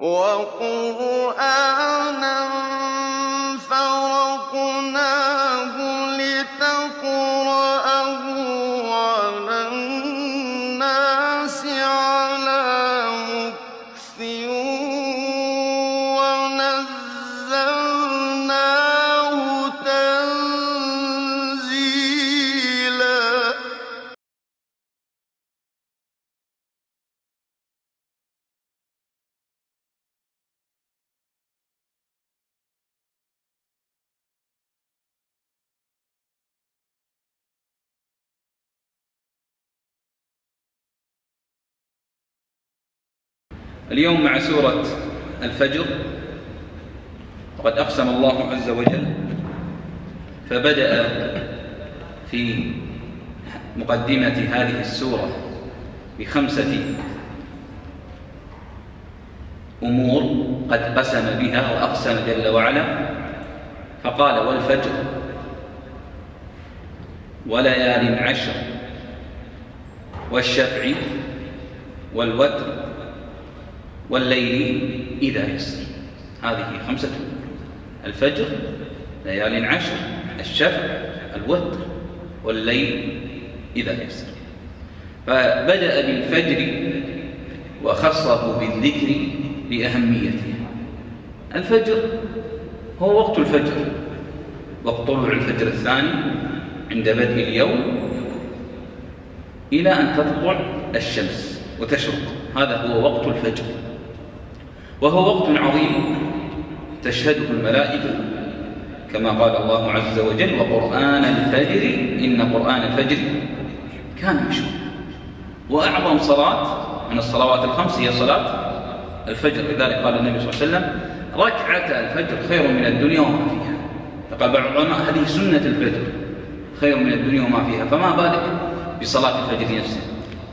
وَقُرْآنًا اليوم مع سورة الفجر وقد أقسم الله عز وجل فبدأ في مقدمة هذه السورة بخمسة أمور قد قسم بها وأقسم جل وعلا. فقال والفجر وليال عشر والشفع والوتر والليل إذا يسر. هذه خمسة. أمور الفجر ليال عشر الشفع الوتر. والليل إذا يسر. فبدأ بالفجر وخصه بالذكر لأهميته الفجر هو وقت الفجر. وقت طلوع الفجر الثاني عند بدء اليوم إلى أن تطلع الشمس وتشرق. هذا هو وقت الفجر. وهو وقت عظيم. تشهده الملائكة كما قال الله عز وجل وقرآن الفجر إن قرآن الفجر كان مشهودا وأعظم صلاة من الصلوات الخمس هي صلاة الفجر. لذلك قال النبي صلى الله عليه وسلم ركعة الفجر خير من الدنيا وما فيها. فقال بعض العلماء هذه سنة الفجر خير من الدنيا وما فيها. فما بالك بصلاة الفجر نفسها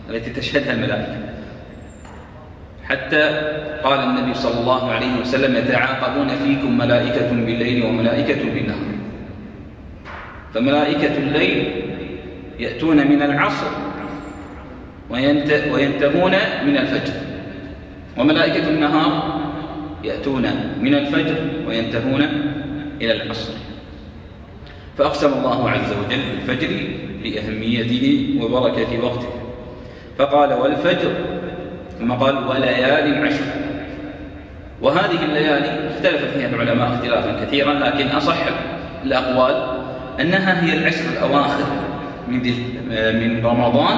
التي تشهدها الملائكة؟ حتى قال النبي صلى الله عليه وسلم يتعاقبون فيكم ملائكة بالليل وملائكة بالنهار. فملائكة الليل يأتون من العصر وينتهون من الفجر. وملائكة النهار يأتون من الفجر وينتهون إلى العصر. فأقسم الله عز وجل بالفجر لأهميته وبركة وقته. فقال والفجر ثم قال وليال عشر. وهذه الليالي اختلف فيها العلماء اختلافا كثيرا لكن أصح الأقوال أنها هي العشر الأواخر من, من رمضان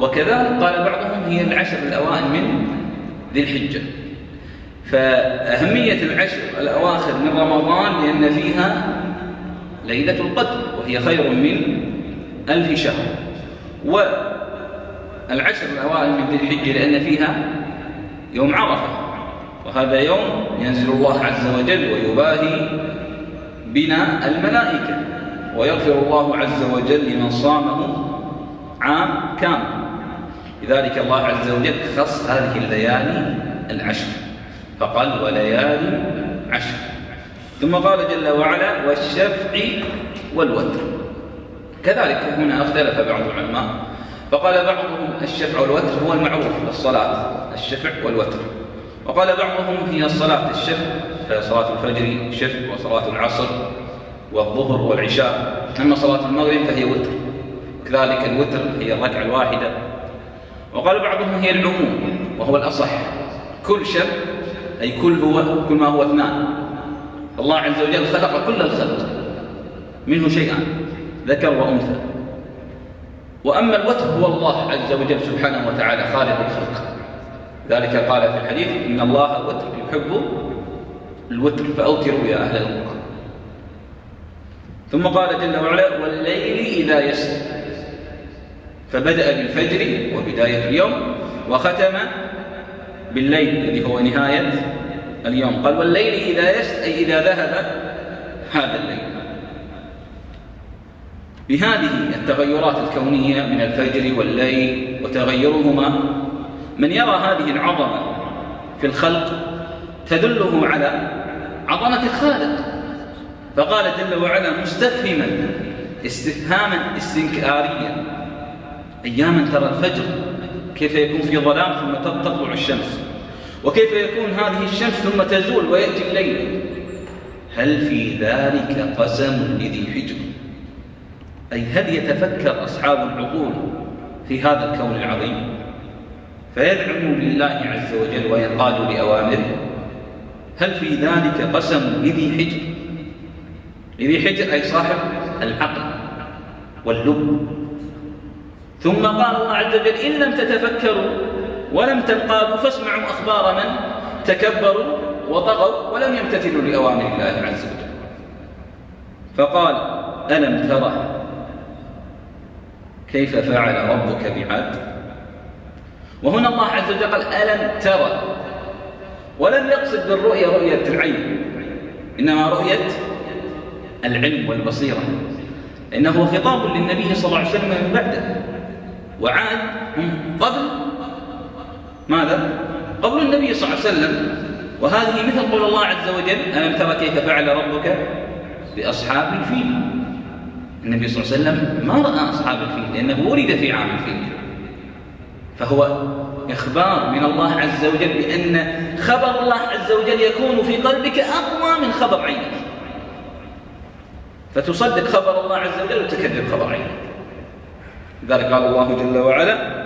وكذلك قال بعضهم هي العشر الأوائل من ذي الحجة. فأهمية العشر الأواخر من رمضان لأن فيها ليلة القدر وهي خير من ألف شهر. والعشر الأوائل من ذي الحجة لأن فيها يوم عرفة. وهذا يوم ينزل الله عز وجل ويباهي بنا الملائكة ويغفر الله عز وجل لمن صامه عام كامل. لذلك الله عز وجل خص هذه الليالي العشر فقال وليالي عشر. ثم قال جل وعلا والشفع والوتر. كذلك هنا اختلف بعض العلماء فقال بعضهم الشفع والوتر هو المعروف الصلاة الشفع والوتر. وقال بعضهم هي الصلاة الشفع فهي صلاة الفجر شفع وصلاة العصر والظهر والعشاء. أما صلاة المغرب فهي وتر. كذلك الوتر هي الركعة الواحدة. وقال بعضهم هي العموم وهو الأصح. كل شف أي كل هو كل ما هو اثنان. الله عز وجل خلق كل الخلق منه شيئان ذكر وأنثى. وأما الوتر هو الله عز وجل سبحانه وتعالى خالق الخلق. ذلك قال في الحديث إن الله وتر يحب الوتر فأوتروا يا أهل القرآن ثم قال جل وعلا والليل إذا يسر. فبدأ بالفجر وبداية اليوم وختم بالليل الذي هو نهاية اليوم. قال والليل إذا يسر أي إذا ذهب هذا الليل. بهذه التغيرات الكونية من الفجر والليل وتغيرهما من يرى هذه العظمة في الخلق تدله على عظمة الخالق. فقال جل وعلا مستفهما استفهاما استنكاريا. أياما ترى الفجر كيف يكون في ظلام ثم تطلع الشمس وكيف يكون هذه الشمس ثم تزول ويأتي الليل؟ هل في ذلك قسم لذي حجر؟ أي هل يتفكر أصحاب العقول في هذا الكون العظيم؟ فيدعموا لله عز وجل وينقادوا لأوامره. هل في ذلك قسم لذي حجر؟ لذي حجر أي صاحب العقل واللب. ثم قال الله عز وجل إن لم تتفكروا ولم تنقادوا فاسمعوا أخبار من تكبروا وطغوا ولم يمتثلوا لأوامر الله عز وجل. فقال ألم ترى كيف فعل ربك بعاد وهنا الله عز وجل قال ألم ترى ولم يقصد بالرؤية رؤية العين إنما رؤية العلم والبصيرة. إنه خطاب للنبي صلى الله عليه وسلم من بعده. وعاد هم قبل ماذا؟ قبل النبي صلى الله عليه وسلم. وهذه مثل قول الله عز وجل ألم ترى كيف فعل ربك بأصحاب الفيل؟ النبي صلى الله عليه وسلم ما رأى أصحاب الفيل لأنه ولد في عام الفيل. فهو إخبار من الله عز وجل بأن خبر الله عز وجل يكون في قلبك أقوى من خبر عينك. فتصدق خبر الله عز وجل وتكذب خبر عينك. لذلك قال الله جل وعلا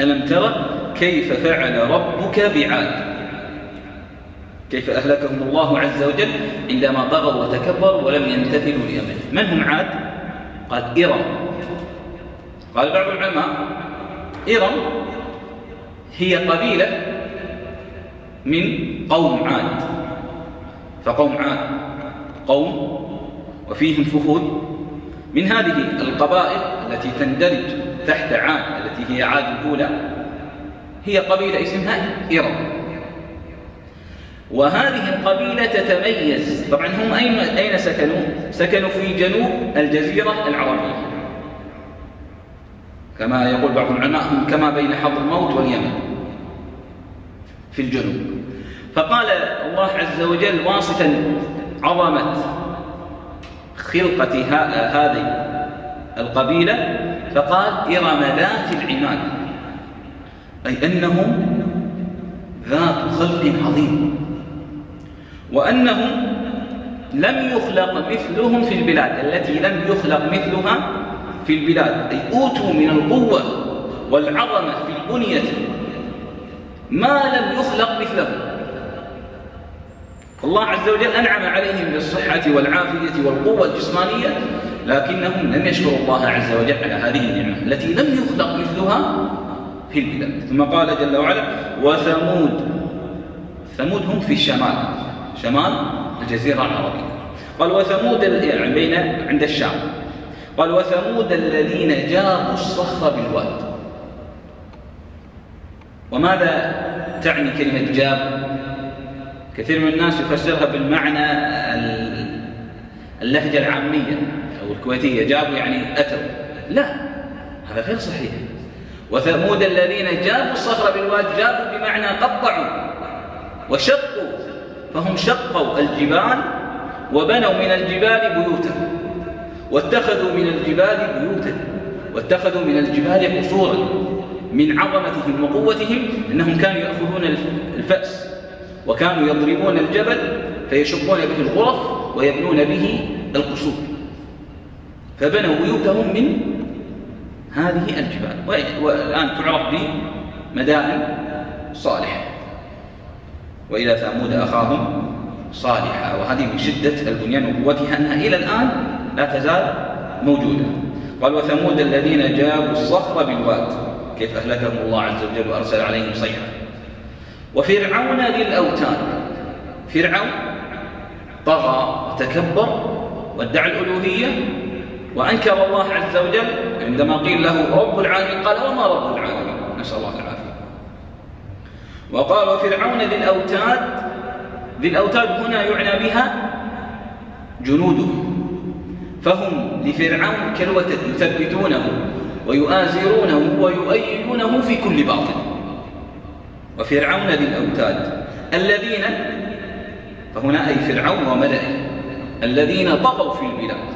ألم ترى كيف فعل ربك بعاد؟ كيف أهلكهم الله عز وجل عندما طغوا وتكبروا ولم يمتثلوا لأمره؟ من هم عاد؟ قال إرم. قال بعض العلماء إرم هي قبيلة من قوم عاد. فقوم عاد قوم وفيهم فخود. من هذه القبائل التي تندرج تحت عاد التي هي عاد الأولى هي قبيلة اسمها إرم. وهذه القبيلة تتميز. طبعا هم أين, أين سكنوا؟ سكنوا في جنوب الجزيرة العربية. كما يقول بعض العلماء هم كما بين حضرموت واليمن في الجنوب. فقال الله عز وجل واصفا عظمة خلقة هذه القبيلة فقال إرم ذات العماد. أي أنهم ذات خلق عظيم. وأنهم لم يخلق مثلهم في البلاد التي لم يخلق مثلها في البلاد. أي أوتوا من القوة والعظمة في البنية ما لم يخلق مثله الله عز وجل أنعم عليهم بالصحة والعافية والقوة الجسمانية لكنهم لم يشكروا الله عز وجل على هذه النعمة التي لم يخلق مثلها في البلاد. ثم قال جل وعلا وثمود ثمود هم في الشمال. شمال الجزيرة العربية. قال وثمود يعني بين عند الشام. قال وثمود الذين جابوا الصخر بالواد. وماذا تعني كلمة جاب؟ كثير من الناس يفسرها بالمعنى اللهجة العامية أو الكويتية. جابوا يعني أتوا. لا هذا غير صحيح. وثمود الذين جابوا الصخر بالواد جابوا بمعنى قطعوا وشقوا. فهم شقوا الجبال وبنوا من الجبال بيوتا. واتخذوا من الجبال بيوتا. واتخذوا من الجبال قصورا من عظمتهم وقوتهم إنهم كانوا يأخذون الفأس. وكانوا يضربون الجبل فيشقون به الغرف ويبنون به القصور. فبنوا بيوتهم من هذه الجبال. والآن تعرف بمدائن صالح وإلى ثمود أخاهم صالحا. وهذه من شدة البنيان وقوتها أنها إلى الآن لا تزال موجودة. قال وثمود الذين جابوا الصخر بالواد. كيف أهلكهم الله عز وجل وأرسل عليهم صيحة. وفرعون ذي الأوتاد فرعون طغى وتكبر وادعى الألوهية وأنكر الله عز وجل عندما قيل له رب العالمين. قال وما رب العالمين؟ نسأل الله وقال وفرعون ذي الأوتاد ذي الأوتاد هنا يعنى بها جنوده. فهم لفرعون كالوتد يثبتونه ويؤازرونه ويؤيدونه في كل باطل. وفرعون ذي الأوتاد الذين فهنا أي فرعون وملئه الذين طغوا في البلاد.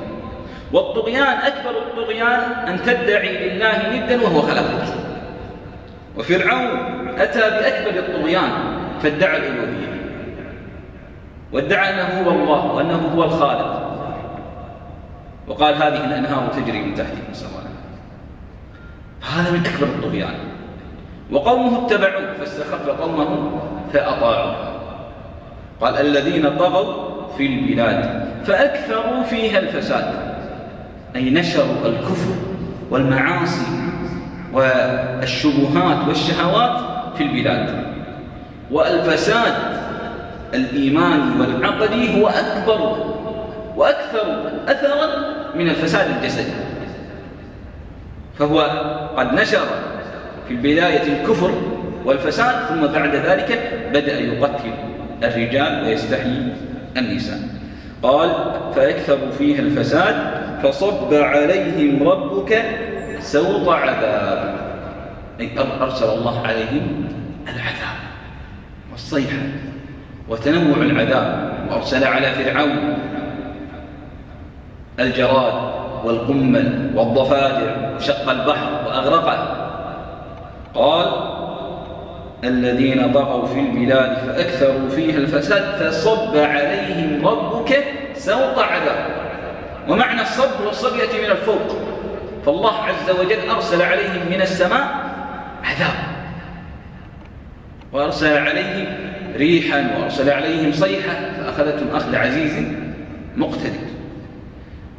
والطغيان أكبر الطغيان أن تدعي لله ندا وهو خلقك. وفرعون أتى بأكبر الطغيان فادعى الألوهية وادعى أنه هو الله وأنه هو الخالق. وقال هذه الأنهار تجري من نسأل الله فهذا من أكبر الطغيان. وقومه اتبعوه فاستخف قومه فأطاعوه. قال الذين طغوا في البلاد فأكثروا فيها الفساد. أي نشروا الكفر والمعاصي والشبهات والشهوات في البلاد. والفساد الإيماني والعقدي هو أكبر وأكثر أثرا من الفساد الجسدي. فهو قد نشر في البداية الكفر والفساد ثم بعد ذلك بدأ يقتل الرجال ويستحيي النساء. قال فيكثر فيها الفساد فصب عليهم ربك سوط عذاب. أي أرسل الله عليهم العذاب والصيحة وتنوع العذاب وأرسل على فرعون الجراد والقمل والضفادع وشق البحر وأغرقه. قال الذين طغوا في البلاد فأكثروا فيها الفساد فصب عليهم ربك سوط عذاب. ومعنى الصب والصب يأتي من الفوق. فالله عز وجل أرسل عليهم من السماء عذاب. وأرسل عليهم ريحا وأرسل عليهم صيحة فأخذتهم أخذ عزيز مقتدر.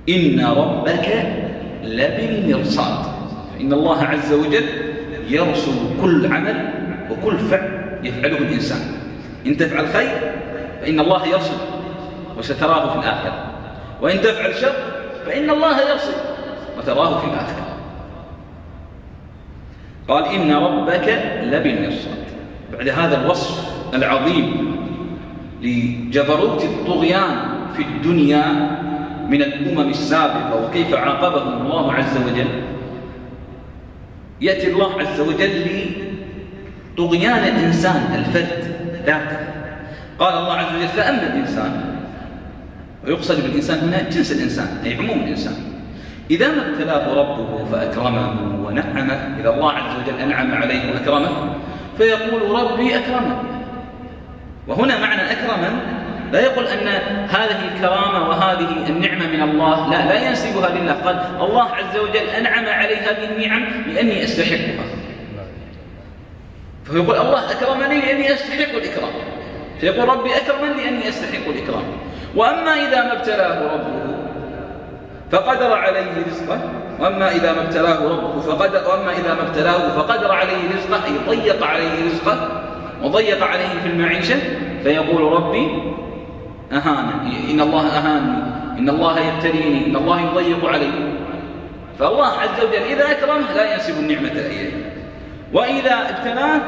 إن ربك لبالمرصاد. فإن الله عز وجل يرسل كل عمل وكل فعل يفعله الإنسان. إن تفعل خير فإن الله يرسل وستراه في الآخرة. وإن تفعل شر فإن الله يرسل وتراه في الآخرة. قال إن ربك لبالمرصاد. بعد هذا الوصف العظيم لجبروت الطغيان في الدنيا من الأمم السابقة وكيف عاقبهم الله عز وجل. يأتي الله عز وجل لطغيان الإنسان الفرد ذاته. قال الله عز وجل فأما الإنسان ويقصد بالإنسان هنا جنس الإنسان أي عموم الإنسان. إذا ما ابتلاه ربه فأكرمه ونعمه إذا الله عز وجل أنعم عليه وأكرمه فيقول ربي أكرمه وهنا معنى أكرما لا يقول أن هذه الكرامة وهذه النعمة من الله لا لا ينسبها لله. قال الله عز وجل أنعم علي هذه النعم لأني أستحقها. فيقول الله أكرمني لأني أستحق الإكرام. فيقول ربي أكرمني لأني أستحق الإكرام. وأما إذا ما ابتلاه ربه فقدر عليه رزقه وأما إذا ما ابتلاه ربه فقدر وأما إذا ما ابتلاه فقدر عليه رزقه أي ضيق عليه رزقه وضيق عليه في المعيشة فيقول ربي أهانا إن الله أهاني إن الله يبتليني إن الله يضيق علي. فالله عز وجل إذا أكرمه لا ينسب النعمة إليه. وإذا ابتلاه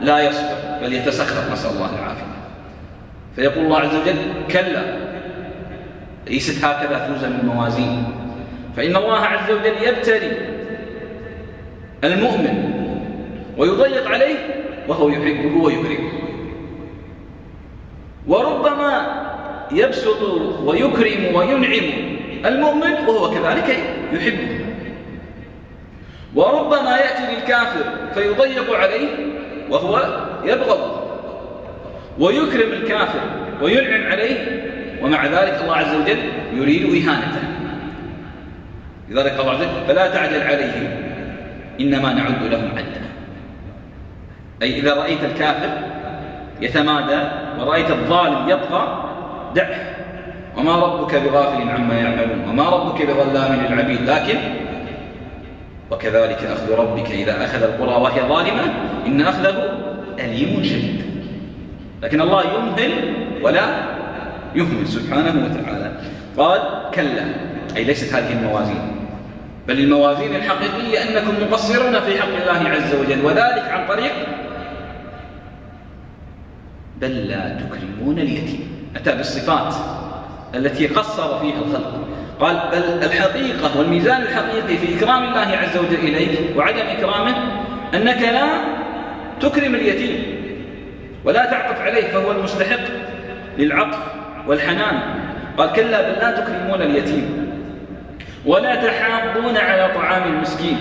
لا يصبر بل يتسخط نسأل الله العافية. فيقول الله عز وجل كلا ليست هكذا توزن الموازين. فإن الله عز وجل يبتلي المؤمن ويضيق عليه وهو يحبه ويكرمه وربما يبسط ويكرم وينعم المؤمن وهو كذلك يحبه. وربما يأتي للكافر فيضيق عليه وهو يبغضه ويكرم الكافر وينعم عليه ومع ذلك الله عز وجل يريد إهانته. لذلك الله عز وجل فلا تعجل عليهم إنما نعد لهم عدا. أي إذا رأيت الكافر يتمادى ورأيت الظالم يطغى دعه. وما ربك بغافل عما يعملون وما ربك بظلام للعبيد لكن وكذلك أخذ ربك إذا أخذ القرى وهي ظالمة إن أخذه أليم شديد. لكن الله يمهل ولا يهمل سبحانه وتعالى. قال كلا. أي ليست هذه الموازين. بل الموازين الحقيقية أنكم مقصرون في حق الله عز وجل وذلك عن طريق بل لا تكرمون اليتيم. أتى بالصفات التي قصر فيها الخلق. قال بل الحقيقة والميزان الحقيقي في إكرام الله عز وجل إليك وعدم إكرامه أنك لا تكرم اليتيم. ولا تعطف عليه فهو المستحق للعطف. والحنان. قال كلا بل لا تكرمون اليتيم ولا تحاضون على طعام المسكين.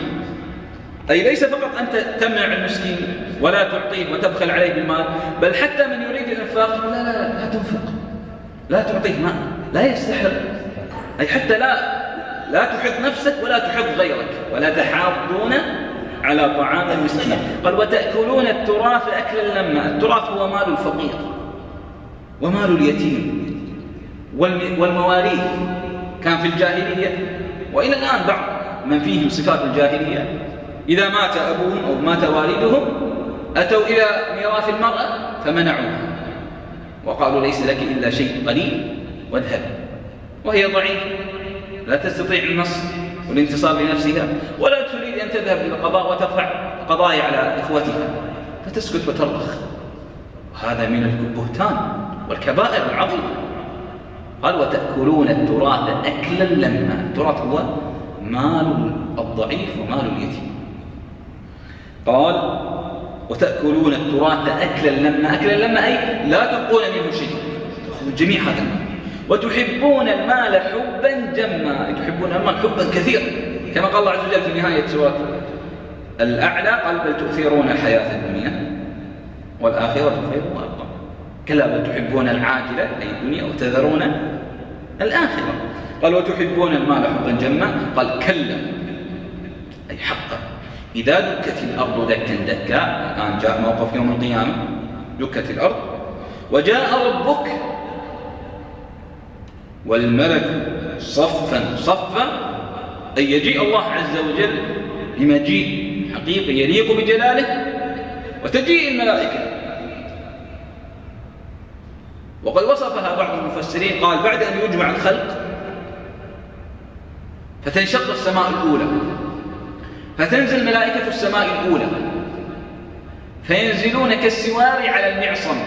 أي ليس فقط أنت تمنع المسكين ولا تعطيه وتبخل عليه بالمال بل حتى من يريد الإنفاق لا لا لا, تنفق. لا تعطيه مال لا يستحق. أي حتى لا لا تحب نفسك ولا تحب غيرك ولا تحاضون على طعام المسكين. قال وتأكلون التراث أكلا لما التراث هو مال الفقير ومال اليتيم. والمواريث. كان في الجاهلية وإلى الآن بعض من فيهم صفات الجاهلية. إذا مات أبوهم أو مات والدهم أتوا إلى ميراث المرأة فمنعوها. وقالوا ليس لك إلا شيء قليل واذهب. وهي ضعيفة. لا تستطيع النص والانتصار لنفسها ولا تريد أن تذهب إلى القضاء وترفع قضايا على إخوتها. فتسكت وترضخ وهذا من البهتان والكبائر العظيمة. قال وتأكلون التراث أكلا لما التراث هو مال الضعيف ومال اليتيم. قال وتأكلون التراث أكلا لما أكلا لما أي لا تبقون منه شيء. تأخذون جميع هذا المال. وتحبون المال حبا جما. تحبون المال حبا كثيرا. كما قال الله عز وجل في نهاية سورة الأعلى قال بل تؤثرون الحياة الدنيا والآخرة خير وأبقى. كلا بل تحبون العاجلة أي الدنيا وتذرون الآخرة. قال وتحبون المال حبا جما؟ قال كلا. أي حقا. إذا دكت الأرض دكا دكا الآن جاء موقف يوم القيامة. دكت الأرض. وجاء ربك. والملك صفا صفا أي يجيء الله عز وجل بمجيء حقيقي يليق بجلاله. وتجيء الملائكة. وقد وصفها بعض المفسرين قال بعد أن يجمع الخلق فتنشق السماء الأولى. فتنزل ملائكة السماء الأولى. فينزلون كالسوار على المعصم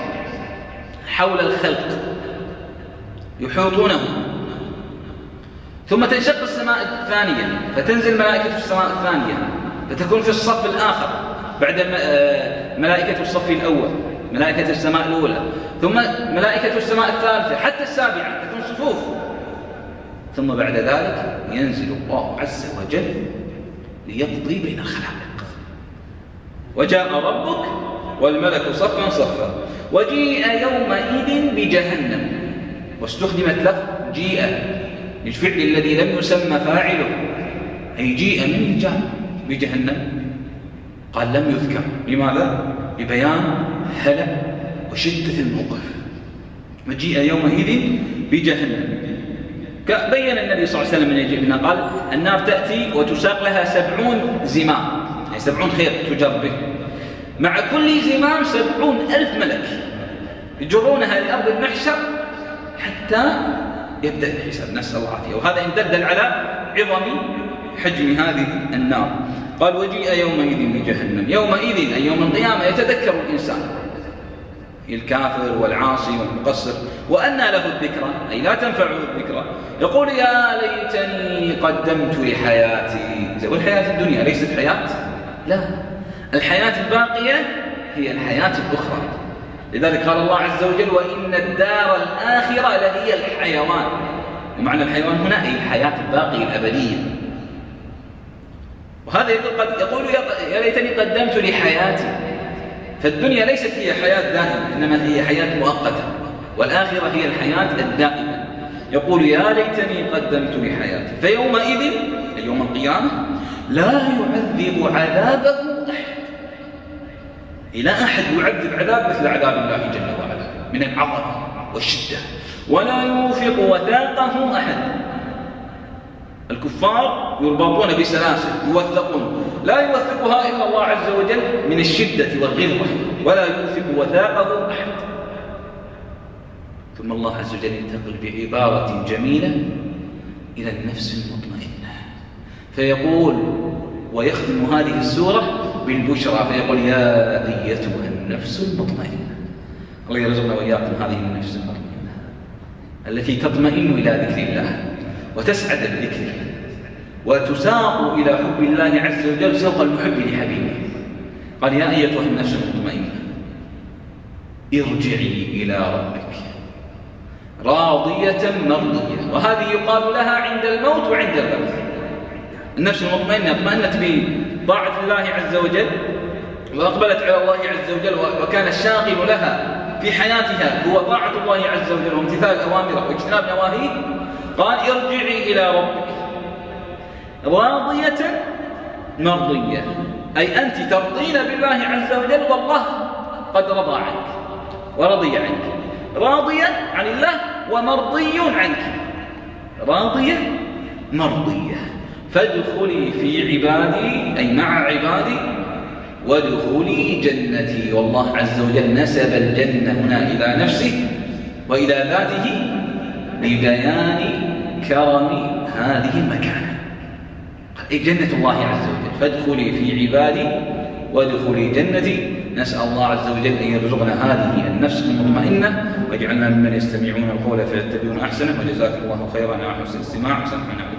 حول الخلق يحوطونه. ثم تنشق السماء الثانية فتنزل ملائكة السماء الثانية فتكون في الصف الآخر بعد آه، ملائكة الصف الأول. ملائكة السماء الأولى ثم ملائكة السماء الثالثة حتى السابعة تكون صفوف. ثم بعد ذلك ينزل الله عز وجل ليقضي بين الخلائق. وجاء ربك والملك صفا صفا. وجيء يومئذ بجهنم. واستخدمت لفظ جيء للفعل الذي لم يسمى فاعله. أي جيء من جهنم. بجهنم. قال لم يذكر. لماذا؟ لبيان هلع وشدة الموقف. مجيء يومئذ بجهنم. بين النبي صلى الله عليه وسلم من قال النار تأتي وتساق لها سبعون زمام. يعني سبعون خير تجر به. مع كل زمام سبعون ألف ملك يجرونها لأرض المحشر حتى يبدأ الحساب. نسأل الله العافية. وهذا إن دل على عظم حجم هذه النار. قال وجيء يومئذ بجهنم يومئذ أي يوم القيامة يتذكر الإنسان. الكافر والعاصي والمقصر. وأنى له الذكرى. أي لا تنفعه الذكرى. يقول يا ليتني قدمت لحياتي. والحياة الدنيا ليست حياة؟ لا. الحياة الباقية هي الحياة الأخرى. لذلك قال الله عز وجل وإن الدار الآخرة لهي الحيوان. ومعنى الحيوان هنا أي الحياة الباقية الأبدية. وهذا يقول يا ليتني قدمت لحياتي. فالدنيا ليست هي حياة دائمة إنما هي حياة مؤقتة. والآخرة هي الحياة الدائمة. يقول يا ليتني قدمت لحياتي. فيومئذ يوم القيامة لا يعذب عذابه أحد. إلى أحد يعذب عذاب مثل عذاب الله جل وعلا من العظمة والشدة. ولا يوثق وثاقه أحد. الكفار يربطون بسلاسل يوثقون. لا يوثقها إلا الله عز وجل من الشدة والغلظة ولا يوثق وثاقه أحد. ثم الله عز وجل ينتقل بعبارة جميلة إلى النفس المطمئنة. فيقول ويختم هذه السورة بالبشرى فيقول يا أيتها النفس المطمئنة. الله يرزقنا وإياكم هذه النفس المطمئنة التي تطمئن إلى ذكر الله. وتسعد بذكره. وتساق إلى حب الله عز وجل سوق المحب لحبيبه. قال يا أيتها النفس المطمئنة ارجعي إلى ربك راضية مرضية. وهذه يقال لها عند الموت وعند البعث. النفس المطمئنة اطمأنت بطاعة الله عز وجل وأقبلت على الله عز وجل وكان الشاغل لها في حياتها هو طاعة الله عز وجل وامتثال أوامره واجتناب نواهيه. قال ارجعي إلى ربك. راضية مرضية. أي أنت ترضين بالله عز وجل والله قد رضى عنك ورضي عنك. راضية عن الله ومرضي عنك. راضية مرضية. فادخلي في عبادي أي مع عبادي وادخلي جنتي. والله عز وجل نسب الجنة هنا إلى نفسه وإلى ذاته لبيان كرم هذه المكانة. جنة الله عز وجل. فادخلي في عبادي وادخلي جنتي. نسأل الله عز وجل أن يرزقنا هذه النفس المطمئنة واجعلنا ممن يستمعون القول فيتبعون أحسنه. وجزاك الله خيرا. على حسن الاستماع وسمعنا